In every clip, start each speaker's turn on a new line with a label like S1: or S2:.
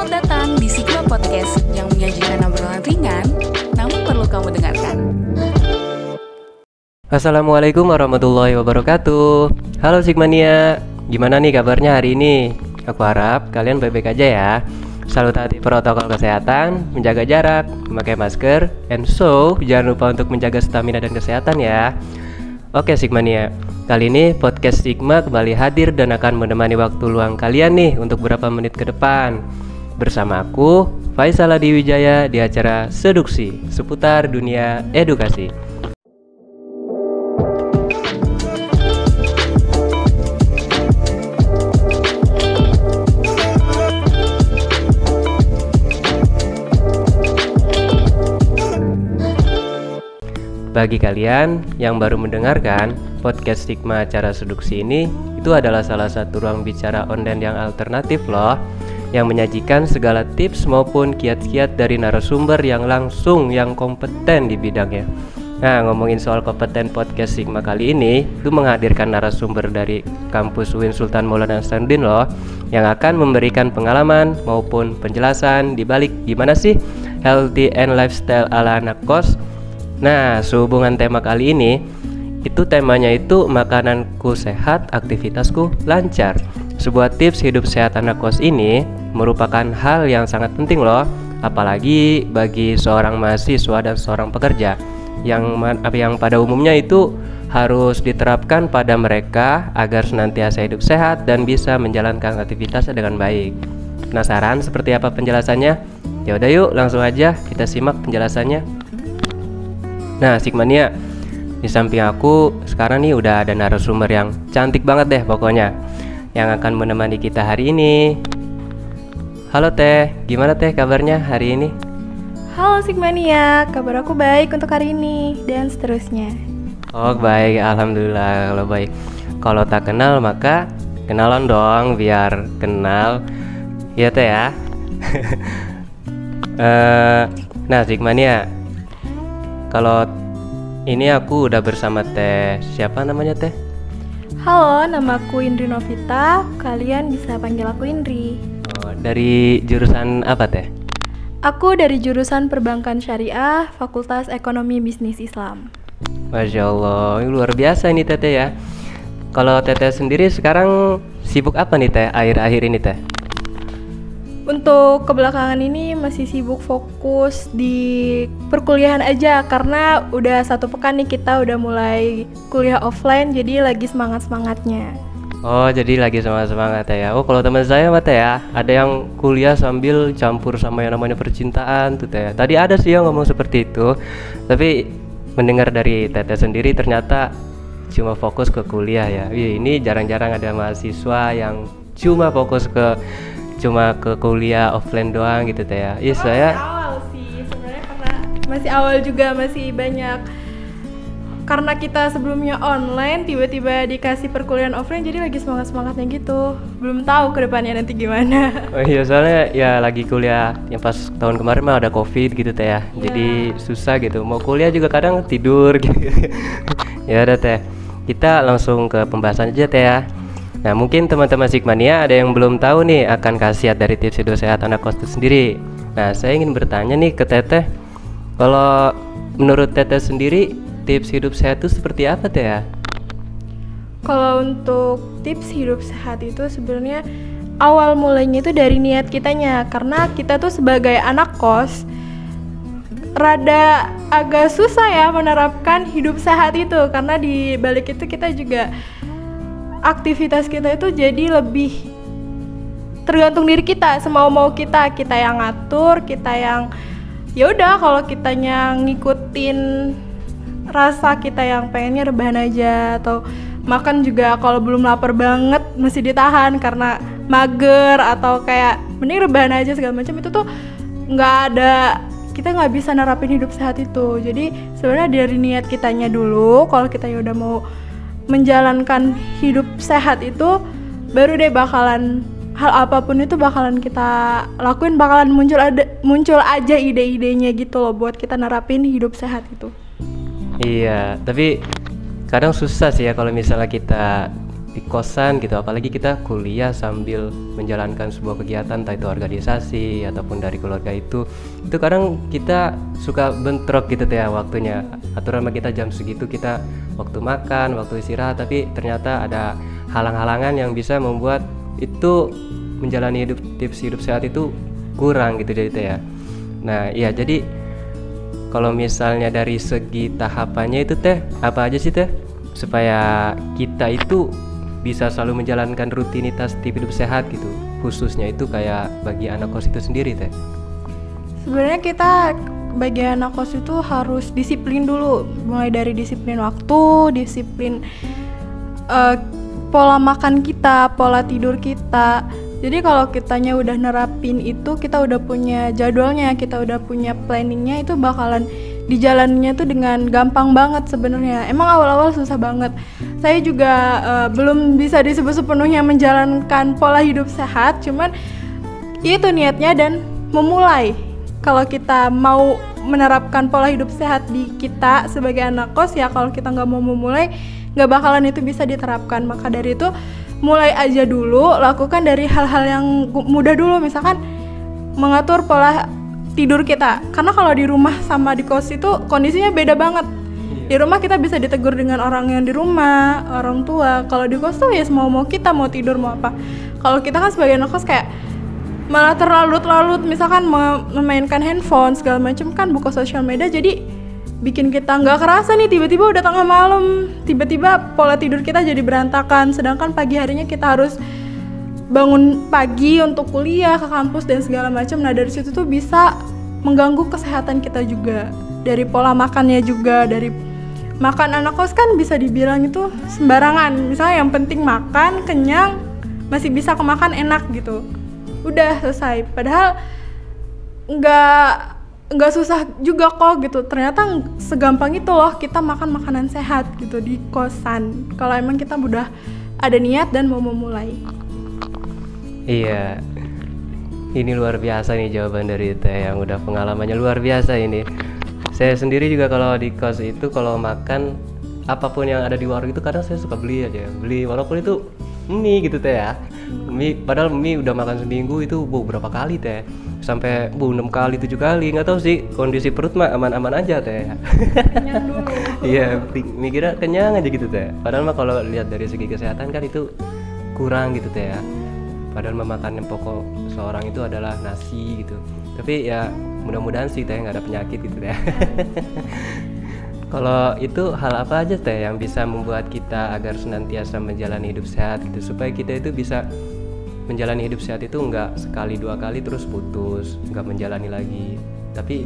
S1: Selamat datang di Sigma Podcast yang menyajikan obrolan ringan, namun perlu kamu dengarkan.
S2: Assalamualaikum warahmatullahi wabarakatuh Halo Sigmania Gimana nih kabarnya hari ini? Aku harap kalian baik-baik aja ya Selalu taati protokol kesehatan, menjaga jarak, memakai masker And so, jangan lupa untuk menjaga stamina dan kesehatan ya Oke Sigmania, kali ini podcast Sigma kembali hadir dan akan menemani waktu luang kalian nih untuk beberapa menit ke depan Bersama aku, Faisal Adi Wijaya di acara Seduksi seputar dunia edukasi. Bagi kalian yang baru mendengarkan, podcast Stigma Cara Seduksi ini itu adalah salah satu ruang bicara online yang alternatif loh yang menyajikan segala tips maupun kiat-kiat dari narasumber yang langsung yang kompeten di bidangnya. Nah, ngomongin soal kompeten podcast Sigma kali ini, itu menghadirkan narasumber dari kampus UIN Sultan Maulana Hasanuddin loh yang akan memberikan pengalaman maupun penjelasan di balik gimana sih healthy and lifestyle ala anak kos Nah, sehubungan tema kali ini, itu temanya itu makananku sehat, aktivitasku lancar. Sebuah tips hidup sehat anak kos ini merupakan hal yang sangat penting loh, apalagi bagi seorang mahasiswa dan seorang pekerja yang yang pada umumnya itu harus diterapkan pada mereka agar senantiasa hidup sehat dan bisa menjalankan aktivitasnya dengan baik. Penasaran seperti apa penjelasannya? Ya udah yuk, langsung aja kita simak penjelasannya. Nah, Sigmania, di samping aku sekarang nih udah ada narasumber yang cantik banget deh pokoknya yang akan menemani kita hari ini. Halo Teh, gimana Teh kabarnya hari ini?
S3: Halo Sigmania, kabar aku baik untuk hari ini dan seterusnya.
S2: Oh baik, alhamdulillah kalau baik. Kalau tak kenal maka kenalan dong biar kenal. Iya Teh ya. uh, nah Sigmania, kalau ini aku udah bersama Teh. Siapa namanya Teh?
S3: Halo, namaku Indri Novita. Kalian bisa panggil aku Indri.
S2: Oh, dari jurusan apa Teh?
S3: Aku dari jurusan Perbankan Syariah, Fakultas Ekonomi Bisnis Islam.
S2: Masya Allah, ini luar biasa ini Teteh ya. Kalau Teteh sendiri sekarang sibuk apa nih Teh akhir-akhir ini Teh?
S3: Untuk kebelakangan ini masih sibuk fokus di perkuliahan aja karena udah satu pekan nih kita udah mulai kuliah offline jadi lagi semangat semangatnya.
S2: Oh jadi lagi semangat semangat ya. Oh kalau teman saya mata ya ada yang kuliah sambil campur sama yang namanya percintaan tuh teh. Tadi ada sih yang ngomong seperti itu, tapi mendengar dari teteh sendiri ternyata cuma fokus ke kuliah ya. Wih, ini jarang-jarang ada mahasiswa yang cuma fokus ke cuma ke kuliah offline doang gitu teh ya iya saya
S3: awal sih sebenarnya karena masih awal juga masih banyak karena kita sebelumnya online tiba-tiba dikasih perkuliahan offline jadi lagi semangat semangatnya gitu. Belum tahu ke depannya nanti gimana.
S2: Oh iya soalnya ya lagi kuliah yang pas tahun kemarin mah ada covid gitu teh ya. Yeah. jadi susah gitu. Mau kuliah juga kadang tidur gitu. Ya udah teh. Kita langsung ke pembahasan aja teh ya. Nah mungkin teman-teman Sigmania ada yang belum tahu nih akan khasiat dari tips hidup sehat anak kos itu sendiri. Nah saya ingin bertanya nih ke Teteh, kalau menurut Teteh sendiri tips hidup sehat itu seperti apa Teh ya?
S3: Kalau untuk tips hidup sehat itu sebenarnya awal mulainya itu dari niat kitanya. Karena kita tuh sebagai anak kos rada agak susah ya menerapkan hidup sehat itu. Karena di balik itu kita juga aktivitas kita itu jadi lebih tergantung diri kita semau mau kita. Kita yang ngatur kita yang ya udah kalau kitanya ngikutin rasa kita yang pengennya rebahan aja atau makan juga kalau belum lapar banget masih ditahan karena mager atau kayak mending rebahan aja segala macam itu tuh nggak ada kita nggak bisa nerapin hidup sehat itu jadi sebenarnya dari niat kitanya dulu kalau kita ya udah mau menjalankan hidup sehat itu baru deh bakalan hal apa pun itu bakalan kita lakuin bakalan muncul ada muncul aja ide-idenya gitu loh buat kita nerapin hidup sehat itu.
S2: Iya, tapi kadang susah sih ya kalau misalnya kita di kosan gitu apalagi kita kuliah sambil menjalankan sebuah kegiatan entah itu organisasi ataupun dari keluarga itu itu kadang kita suka bentrok gitu ya waktunya. Aturan kita jam segitu kita waktu makan waktu istirahat tapi ternyata ada halang-halangan yang bisa membuat itu menjalani hidup tips hidup sehat itu kurang gitu jadi ya. Nah iya jadi kalau misalnya dari segi tahapannya itu teh apa aja sih teh? Supaya kita itu bisa selalu menjalankan rutinitas hidup sehat gitu. Khususnya itu kayak bagi anak kos itu sendiri teh.
S3: Sebenarnya kita bagi anak kos itu harus disiplin dulu. Mulai dari disiplin waktu disiplin uh, pola makan kita pola tidur kita jadi kalau kitanya udah nerapin itu kita udah punya jadwalnya kita udah punya planningnya itu bakalan dijalannya tuh dengan gampang banget sebenarnya. Emang awal-awal susah banget. Saya juga uh, belum bisa disebut sepenuhnya menjalankan pola hidup sehat, cuman itu niatnya dan memulai. Kalau kita mau menerapkan pola hidup sehat di kita sebagai anak kos ya kalau kita nggak mau memulai nggak bakalan itu bisa diterapkan maka dari itu mulai aja dulu lakukan dari hal-hal yang mudah dulu. Misalkan mengatur pola tidur kita. Karena kalau di rumah sama di kos itu kondisinya beda banget. Di rumah kita bisa ditegur dengan orang yang di rumah orang tua. Kalau di kos tuh ya mau mau kita mau tidur mau apa. Kalau kita kan sebagai anak kos kayak malah terlalu-lalut misalkan memainkan handphone segala macam kan buka sosial media jadi bikin kita nggak kerasa nih tiba-tiba udah tengah malam. Tiba-tiba pola tidur kita jadi berantakan sedangkan pagi harinya kita harus bangun pagi untuk kuliah ke kampus dan segala macam. Nah dari situ tuh bisa mengganggu kesehatan kita juga dari pola makannya juga dari makan anak kos kan bisa dibilang itu sembarangan. Misalnya yang penting makan kenyang masih bisa kemakan enak gitu. Udah selesai. Padahal nggak nggak susah juga kok gitu ternyata segampang itu loh kita makan makanan sehat gitu di kosan kalau emang kita udah ada niat dan mau memulai
S2: Iya. Ini luar biasa nih jawaban dari Teh yang udah pengalamannya luar biasa ini. Saya sendiri juga kalau di kos itu kalau makan apa pun yang ada di warung itu kadang saya suka beli aja. Beli walaupun itu mie gitu Teh ya. Mie padahal mie udah makan seminggu itu bu berapa kali Teh? Sampai bu enam kali tujuh kali nggak tahu sih kondisi perut mah aman-aman aja Teh. Iya, mie kira kenyang aja gitu Teh. Padahal mah kalau lihat dari segi kesehatan kan itu kurang gitu Teh ya padahal memakan yang pokok seorang itu adalah nasi gitu tapi ya mudah-mudahan sih teh nggak ada penyakit gitu ya kalau itu hal apa aja teh yang bisa membuat kita agar senantiasa menjalani hidup sehat gitu? Supaya kita itu bisa menjalani hidup sehat itu nggak sekali dua kali terus putus nggak menjalani lagi. Tapi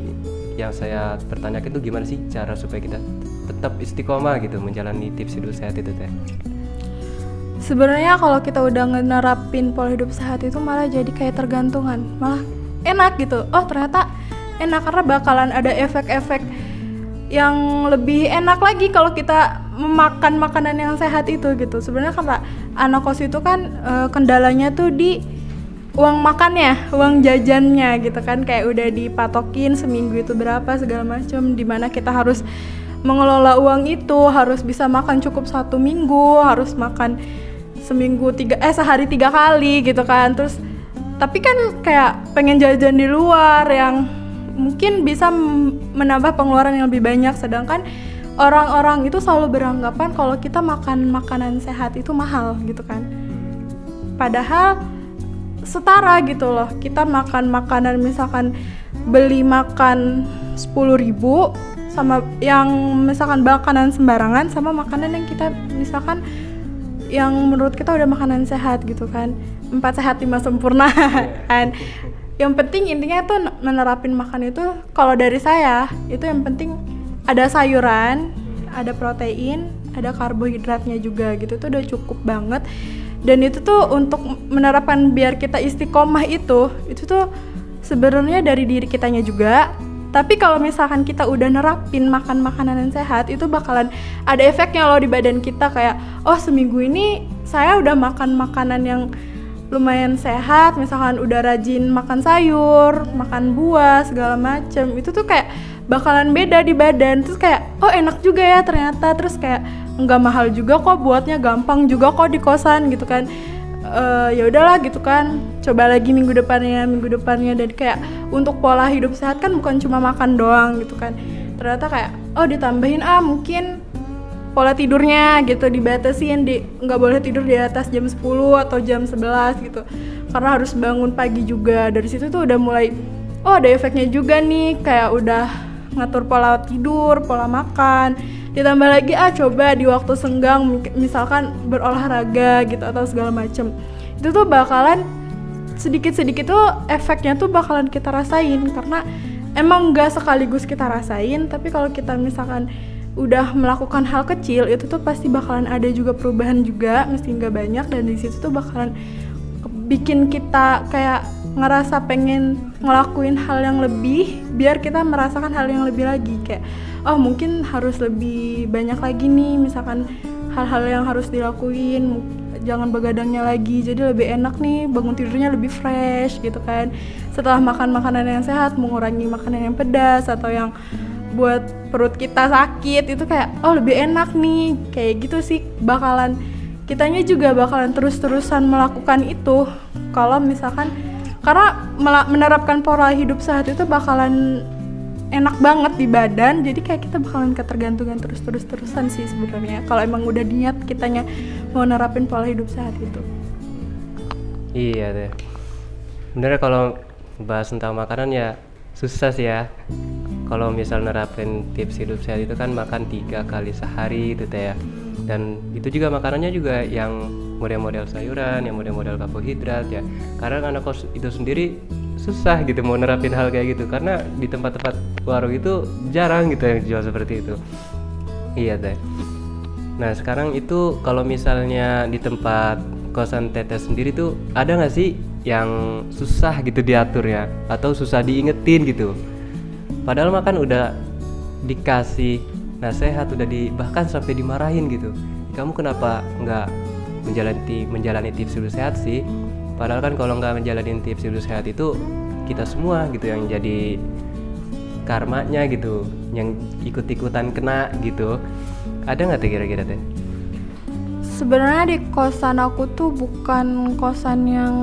S2: yang saya pertanyakan itu gimana sih cara supaya kita tetap istiqomah gitu menjalani tips hidup sehat itu teh?
S3: Sebenarnya kalau kita udah ngerapin pola hidup sehat itu malah jadi kayak tergantungan. Malah enak gitu. Oh ternyata enak karena bakalan ada efek-efek yang lebih enak lagi kalau kita memakan makanan yang sehat itu gitu. Sebenarnya karena anak kos itu kan e, kendalanya tuh di uang makannya uang jajannya gitu kan. Kayak udah dipatokin seminggu itu berapa segala macam di mana kita harus mengelola uang itu harus bisa makan cukup satu minggu harus makan seminggu tiga eh sehari tiga kali gitu kan. Terus tapi kan kayak pengen jajan di luar yang mungkin bisa menambah pengeluaran yang lebih banyak. Sedangkan orang-orang itu selalu beranggapan kalau kita makan makanan sehat itu mahal gitu kan. Padahal setara gitu loh kita makan makanan misalkan beli makan 10.000 ribu sama yang misalkan makanan sembarangan sama makanan yang kita misalkan yang menurut kita udah makanan sehat gitu kan. Empat sehat lima sempurna kan yang penting intinya tuh menerapin makan itu kalau dari saya itu yang penting ada sayuran ada protein ada karbohidratnya juga gitu tuh udah cukup banget. Dan itu tuh untuk menerapkan biar kita istiqomah itu itu tuh sebenarnya dari diri kitanya juga. Tapi kalau misalkan kita udah nerapin makan makanan yang sehat, itu bakalan ada efeknya loh di badan kita kayak, oh seminggu ini saya udah makan makanan yang lumayan sehat, misalkan udah rajin makan sayur, makan buah segala macem, itu tuh kayak bakalan beda di badan. Terus kayak, oh enak juga ya ternyata. Terus kayak nggak mahal juga kok buatnya gampang juga kok di kosan gitu kan. Uh, ya udahlah gitu kan. Coba lagi minggu depannya minggu depannya. Dan kayak untuk pola hidup sehat kan bukan cuma makan doang gitu kan. Ternyata kayak oh ditambahin ah mungkin pola tidurnya gitu dibatasin di nggak boleh tidur di atas jam 10 atau jam 11 gitu. Karena harus bangun pagi juga. Dari situ tuh udah mulai oh ada efeknya juga nih. Kayak udah ngatur pola tidur pola makan. Ditambah lagi ah coba di waktu senggang misalkan berolahraga gitu atau segala macem. Itu tuh bakalan sedikit-sedikit tuh efeknya tuh bakalan kita rasain. Karena emang nggak sekaligus kita rasain tapi kalau kita misalkan udah melakukan hal kecil itu tuh pasti bakalan ada juga perubahan juga meski nggak banyak dan di situ tuh bakalan bikin kita kayak ngerasa pengen ngelakuin hal yang lebih biar kita merasakan hal yang lebih lagi. Kayak oh mungkin harus lebih banyak lagi nih misalkan hal-hal yang harus dilakuin jangan begadangnya lagi jadi lebih enak nih bangun tidurnya lebih fresh gitu kan. Setelah makan makanan yang sehat mengurangi makanan yang pedas atau yang buat perut kita sakit itu kayak oh lebih enak nih. Kayak gitu sih bakalan kitanya juga bakalan terus-terusan melakukan itu. Kalau misalkan karena menerapkan pola hidup sehat itu bakalan enak banget di badan jadi kayak kita bakalan ketergantungan terus-terus terusan sih sebenarnya kalau emang udah niat kitanya mau nerapin pola hidup sehat itu.
S2: Iya deh. Bener kalau bahas tentang makanan ya susah sih ya kalau misal nerapin tips hidup sehat itu kan makan tiga kali sehari itu teh ya. Dan itu juga makanannya juga yang model-model sayuran yang model-model karbohidrat ya. Karena anak kos itu sendiri susah gitu mau nerapin hal kayak gitu. Karena di tempat-tempat warung itu jarang gitu yang jual seperti itu. Iya teh. Nah sekarang itu kalau misalnya di tempat kosan tetes sendiri tuh ada nggak sih yang susah gitu diatur ya? Atau susah diingetin gitu padahal makan udah dikasih nasihat udah di bahkan sampai dimarahin gitu. Kamu kenapa nggak menjalani menjalani tips hidup sehat sih? Padahal kan kalau nggak menjalani tips hidup sehat itu kita semua gitu yang jadi karmanya gitu yang ikut-ikutan kena gitu. Ada nggak tuh kira-kira teh
S3: sebenarnya di kosan aku tuh bukan kosan yang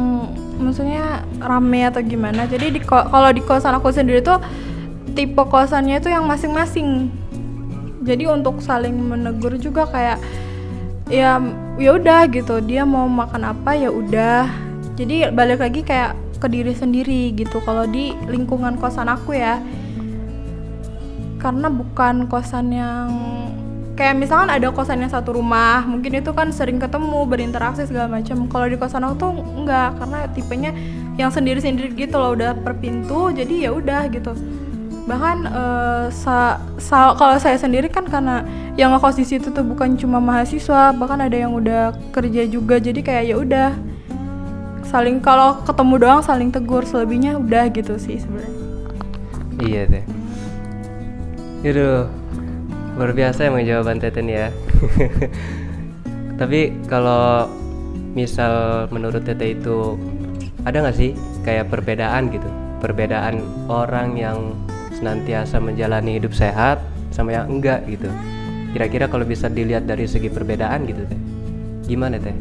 S3: maksudnya rame atau gimana. Jadi di kalau di kosan aku sendiri tuh tipe kosannya itu yang masing-masing. Jadi untuk saling menegur juga kayak ya ya udah gitu dia mau makan apa ya udah. Jadi balik lagi kayak ke diri sendiri gitu kalau di lingkungan kosan aku ya. Karena bukan kosan yang kayak misalkan ada kosan yang satu rumah mungkin itu kan sering ketemu berinteraksi segala macam. Kalau di kosan aku tuh enggak karena tipenya yang sendiri sendiri gitu loh udah per pintu jadi ya udah gitu bahkan uh, sa, sa, kalau saya sendiri kan karena yang ngekos di situ tuh bukan cuma mahasiswa bahkan ada yang udah kerja juga. Jadi kayak ya udah saling kalau ketemu doang saling tegur selebihnya udah gitu sih sebenarnya.
S2: Iya deh. Itu luar biasa emang jawaban Teten ya. Tapi kalau misal menurut Tete itu ada nggak sih kayak perbedaan gitu? Perbedaan orang yang senantiasa menjalani hidup sehat sama yang enggak gitu. Kira-kira kalau bisa dilihat dari segi perbedaan gitu teh gimana teh?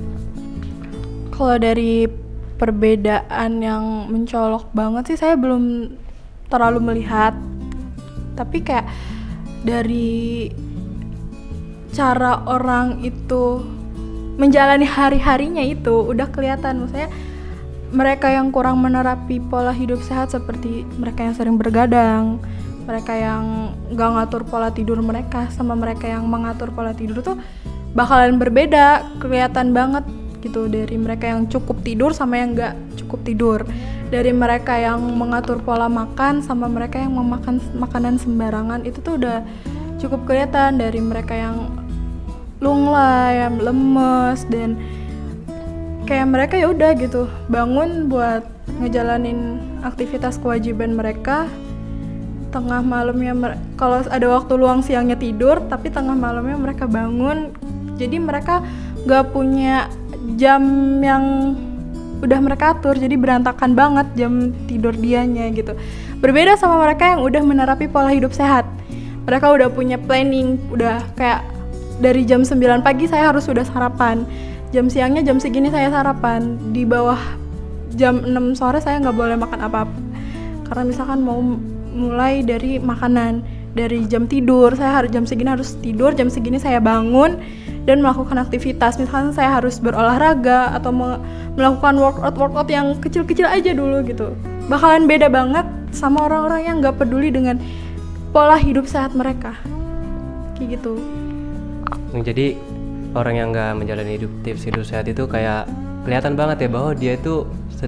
S3: Kalau dari perbedaan yang mencolok banget sih saya belum terlalu melihat. Tapi kayak dari cara orang itu menjalani hari-harinya itu udah kelihatan. Maksudnya mereka yang kurang menerapi pola hidup sehat seperti mereka yang sering bergadang, mereka yang gak ngatur pola tidur mereka sama mereka yang mengatur pola tidur tuh bakalan berbeda, kelihatan banget gitu. Dari mereka yang cukup tidur sama yang gak cukup tidur, dari mereka yang mengatur pola makan sama mereka yang memakan makanan sembarangan itu tuh udah cukup kelihatan. Dari mereka yang lunglai, yang lemes dan kayak mereka ya udah gitu bangun buat ngejalanin aktivitas kewajiban mereka. Tengah malamnya kalau ada waktu luang siangnya tidur tapi tengah malamnya mereka bangun. Jadi mereka gak punya jam yang udah mereka atur jadi berantakan banget jam tidur dianya gitu. Berbeda sama mereka yang udah menerapi pola hidup sehat. Mereka udah punya planning udah kayak dari jam 9 pagi saya harus sudah sarapan jam siangnya jam segini saya sarapan. Di bawah jam 6 sore saya nggak boleh makan apa-apa. Karena misalkan mau mulai dari makanan dari jam tidur saya harus jam segini harus tidur jam segini saya bangun dan melakukan aktivitas. Misalkan saya harus berolahraga atau melakukan workout workout yang kecil-kecil aja dulu gitu. Bakalan beda banget sama orang-orang yang nggak peduli dengan pola hidup sehat mereka. Kayak gitu.
S2: Jadi orang yang nggak menjalani hidup tips hidup sehat itu kayak kelihatan banget ya bahwa dia itu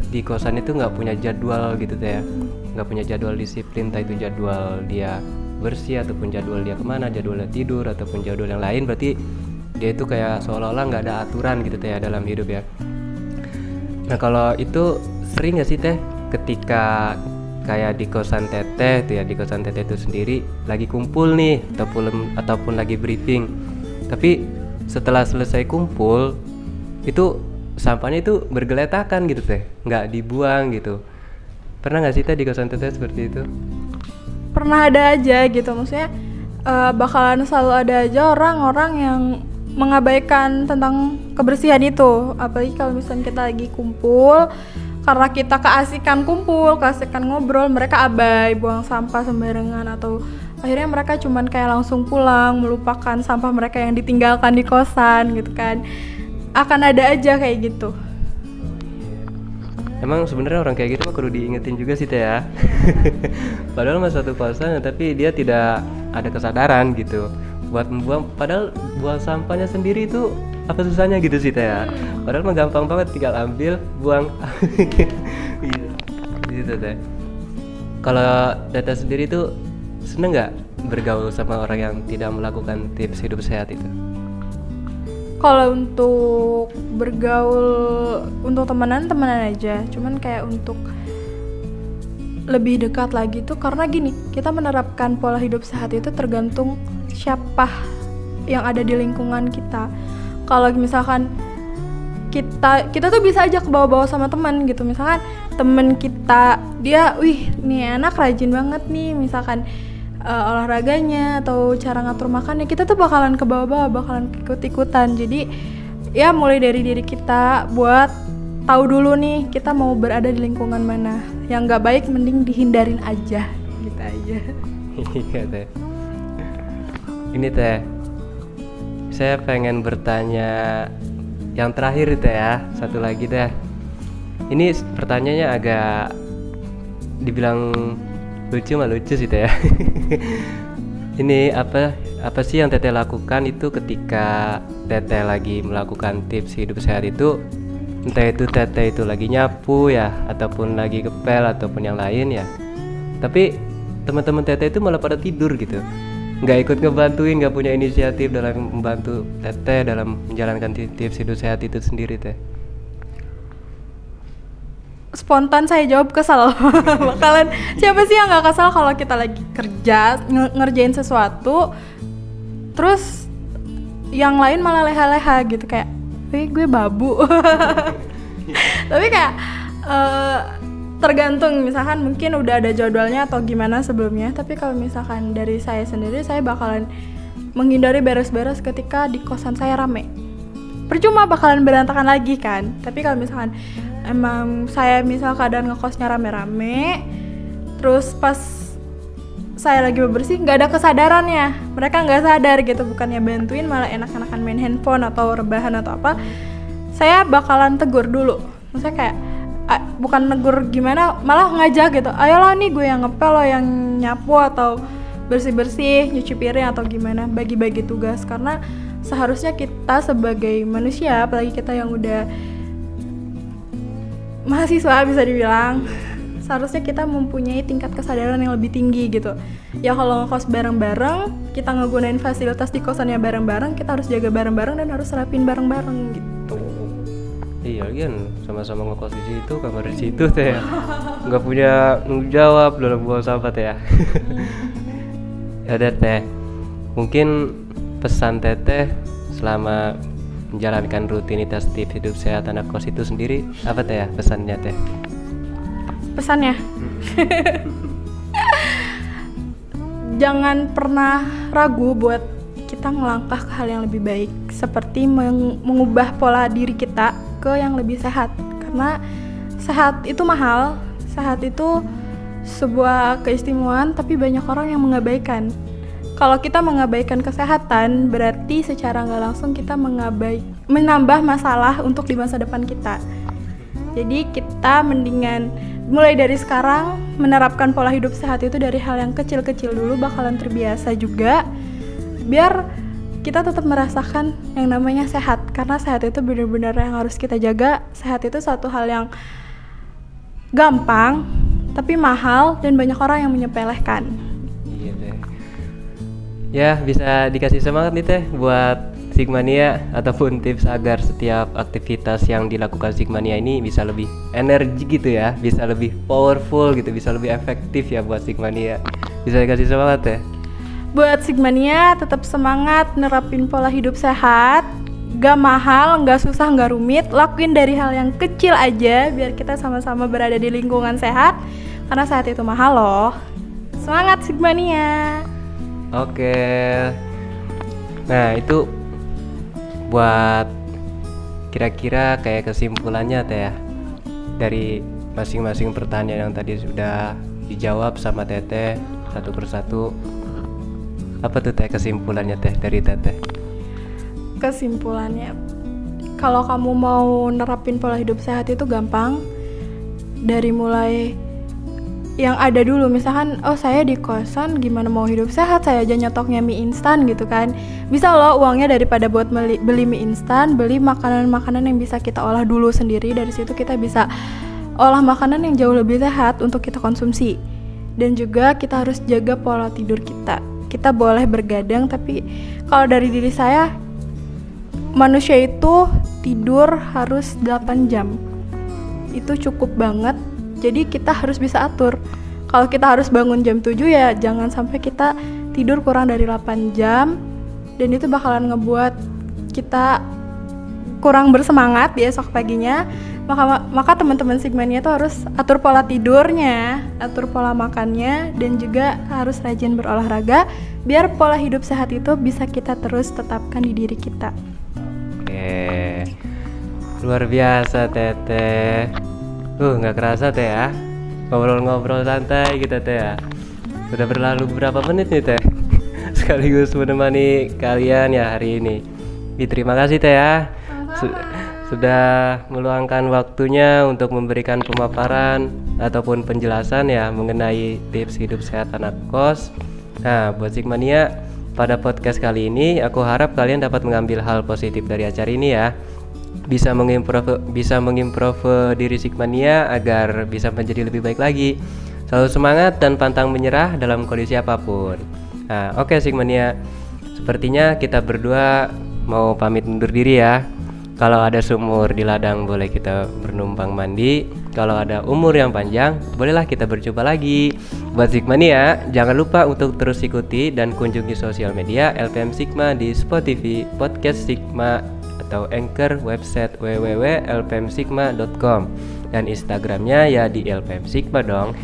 S2: di kosan itu nggak punya jadwal gitu ya. Nggak punya jadwal disiplin entah itu jadwal dia bersih ataupun jadwal dia ke mana jadwal dia tidur ataupun jadwal yang lain berarti dia itu kayak seolah-olah nggak ada aturan gitu ya dalam hidup ya. Nah kalau itu sering nggak sih teh ketika kayak di kosan teteh tuh ya di kosan teteh itu sendiri lagi kumpul nih ataupun ataupun lagi briefing. Tapi setelah selesai kumpul itu sampahnya itu bergeletakan gitu teh. Nggak dibuang gitu. Pernah nggak sih teh di kosan teteh seperti itu?
S3: Pernah ada aja gitu. Maksudnya uh, bakalan selalu ada aja orang-orang yang mengabaikan tentang kebersihan itu. Apalagi kalau misalnya kita lagi kumpul karena kita keasikan kumpul keasikan ngobrol mereka abai buang sampah sembarangan atau akhirnya mereka cuman kayak langsung pulang melupakan sampah mereka yang ditinggalkan di kosan gitu kan akan ada aja kayak gitu
S2: Emang sebenarnya orang kayak gitu mah perlu diingetin juga sih teh ya. padahal mas satu kosan tapi dia tidak ada kesadaran gitu buat membuang padahal buang sampahnya sendiri itu apa susahnya gitu sih teh ya. Padahal mah gampang banget tinggal ambil buang. gitu teh. Kalau data sendiri tuh seneng nggak bergaul sama orang yang tidak melakukan tips hidup sehat itu?
S3: Kalau untuk bergaul untuk temenan temenan aja, cuman kayak untuk lebih dekat lagi tuh karena gini kita menerapkan pola hidup sehat itu tergantung siapa yang ada di lingkungan kita. Kalau misalkan kita kita tuh bisa aja ke bawah-bawah sama teman gitu misalkan temen kita dia wih nih anak rajin banget nih misalkan uh, olahraganya atau cara ngatur makannya kita tuh bakalan ke bawah-bawah bakalan ikut-ikutan. Jadi ya mulai dari diri kita buat tahu dulu nih kita mau berada di lingkungan mana. Yang nggak baik mending dihindarin aja gitu aja.
S2: Iya teh. Ini teh. Saya pengen bertanya yang terakhir teh ya. Satu lagi teh. Ini pertanyaannya agak dibilang lucu mah lucu sih teh? ya ini apa apa sih yang teteh lakukan itu ketika teteh lagi melakukan tips hidup sehat itu? Entah itu teteh itu lagi nyapu ya ataupun lagi kepel ataupun yang lain ya. Tapi teman-teman teteh itu malah pada tidur gitu. Nggak ikut ngebantuin nggak punya inisiatif dalam membantu teteh dalam menjalankan tips hidup sehat itu sendiri teh
S3: spontan saya jawab kesal. Bakalan siapa sih yang nggak kesal kalau kita lagi kerja ngerjain sesuatu terus yang lain malah leha-leha gitu kayak wih gue babu. Tapi kayak uh, tergantung misalkan mungkin udah ada jadwalnya atau gimana sebelumnya tapi kalau misalkan dari saya sendiri saya bakalan menghindari beres-beres ketika di kosan saya rame. Percuma bakalan berantakan lagi kan tapi kalau misalkan emang saya misal keadaan ngekosnya rame-rame terus pas saya lagi bebersih nggak ada kesadarannya. Mereka nggak sadar gitu bukannya bantuin malah enak-enakan main handphone atau rebahan atau apa. Saya bakalan tegur dulu. Maksudnya kayak bukan negur gimana malah ngajak gitu. Ayolah nih gue yang ngepel lo yang nyapu atau bersih-bersih nyuci piring atau gimana bagi-bagi tugas. Karena seharusnya kita sebagai manusia apalagi kita yang udah mahasiswa bisa dibilang. Seharusnya kita mempunyai tingkat kesadaran yang lebih tinggi gitu. Ya kalau ngekos bareng-bareng kita ngegunain fasilitas di kosannya bareng-bareng kita harus jaga bareng-bareng dan harus rapin bareng-bareng gitu.
S2: Iya kan sama-sama ngekos di situ kamar di situ teh. Ya. nggak punya jawab dalam sampah teh ya. Ya udah teh. Mungkin pesan teteh selama menjalankan rutinitas tips hidup sehat anak kos itu sendiri. Apa teh ya pesannya teh?
S3: Pesannya? Jangan pernah ragu buat kita ngelangkah ke hal yang lebih baik. Seperti meng- mengubah pola diri kita ke yang lebih sehat. Karena sehat itu mahal sehat itu sebuah keistimewaan tapi banyak orang yang mengabaikan kalau kita mengabaikan kesehatan berarti secara nggak langsung kita mengabai menambah masalah untuk di masa depan kita. Jadi kita mendingan mulai dari sekarang menerapkan pola hidup sehat itu dari hal yang kecil-kecil dulu bakalan terbiasa juga biar kita tetap merasakan yang namanya sehat. Karena sehat itu benar-benar yang harus kita jaga. Sehat itu satu hal yang gampang tapi mahal dan banyak orang yang menyepelekan.
S2: Ya bisa dikasih semangat nih teh buat Sigmania ataupun tips agar setiap aktivitas yang dilakukan Sigmania ini bisa lebih energi gitu ya, bisa lebih powerful gitu, bisa lebih efektif ya buat Sigmania. Bisa dikasih semangat teh.
S3: buat Sigmania tetap semangat nerapin pola hidup sehat. Gak mahal, gak susah, gak rumit. Lakuin dari hal yang kecil aja biar kita sama-sama berada di lingkungan sehat. Karena sehat itu mahal loh. Semangat Sigmania
S2: Oke. Nah, itu buat kira-kira kayak kesimpulannya teh ya dari masing-masing pertanyaan yang tadi sudah dijawab sama Teteh satu persatu. Apa tuh teh kesimpulannya teh dari Teteh?
S3: kesimpulannya kalau kamu mau nerapin pola hidup sehat itu gampang dari mulai yang ada dulu. Misalkan oh saya di kosan gimana mau hidup sehat? Saya aja nyetoknya mie instan gitu kan. Bisa loh uangnya daripada buat beli, beli mie instan beli makanan-makanan yang bisa kita olah dulu sendiri. Dari situ kita bisa olah makanan yang jauh lebih sehat untuk kita konsumsi. Dan juga kita harus jaga pola tidur kita. Kita boleh bergadang tapi kalau dari diri saya manusia itu tidur harus 8 jam. Itu cukup banget jadi kita harus bisa atur kalau kita harus bangun jam 7 ya jangan sampai kita tidur kurang dari 8 jam dan itu bakalan ngebuat kita kurang bersemangat di esok paginya maka maka teman-teman Sigmania itu harus atur pola tidurnya atur pola makannya dan juga harus rajin berolahraga biar pola hidup sehat itu bisa kita terus tetapkan di diri kita
S2: Oke. Luar biasa Teteh. Uh, nggak kerasa teh ya. Ngobrol-ngobrol santai kita teh ya. Sudah berlalu berapa menit nih teh? Sekaligus menemani kalian ya hari ini. Ih, terima kasih teh ya. Su- sudah meluangkan waktunya untuk memberikan pemaparan ataupun penjelasan ya mengenai tips hidup sehat anak kos. Nah, buat Sigmania, pada podcast kali ini aku harap kalian dapat mengambil hal positif dari acara ini ya. Bisa mengimprove bisa mengimprove diri Sigmania agar bisa menjadi lebih baik lagi. Selalu semangat dan pantang menyerah dalam kondisi apa pun. Nah, oke Sigmania. Sepertinya kita berdua mau pamit undur diri ya. Kalau ada sumur di ladang boleh kita bernumpang mandi. Kalau ada umur yang panjang, bolehlah kita berjumpa lagi. Buat Sigmania, jangan lupa untuk terus ikuti dan kunjungi sosial media LPM Sigma di Spotify, Podcast Sigma atau Anchor website www.lpmsigma.com dan Instagramnya ya di LPM Sigma dong.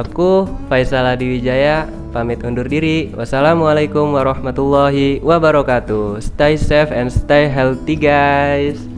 S2: Aku Faisal Adi Wijaya pamit undur diri. Wassalamualaikum warahmatullahi wabarakatuh. Stay safe and stay healthy guys.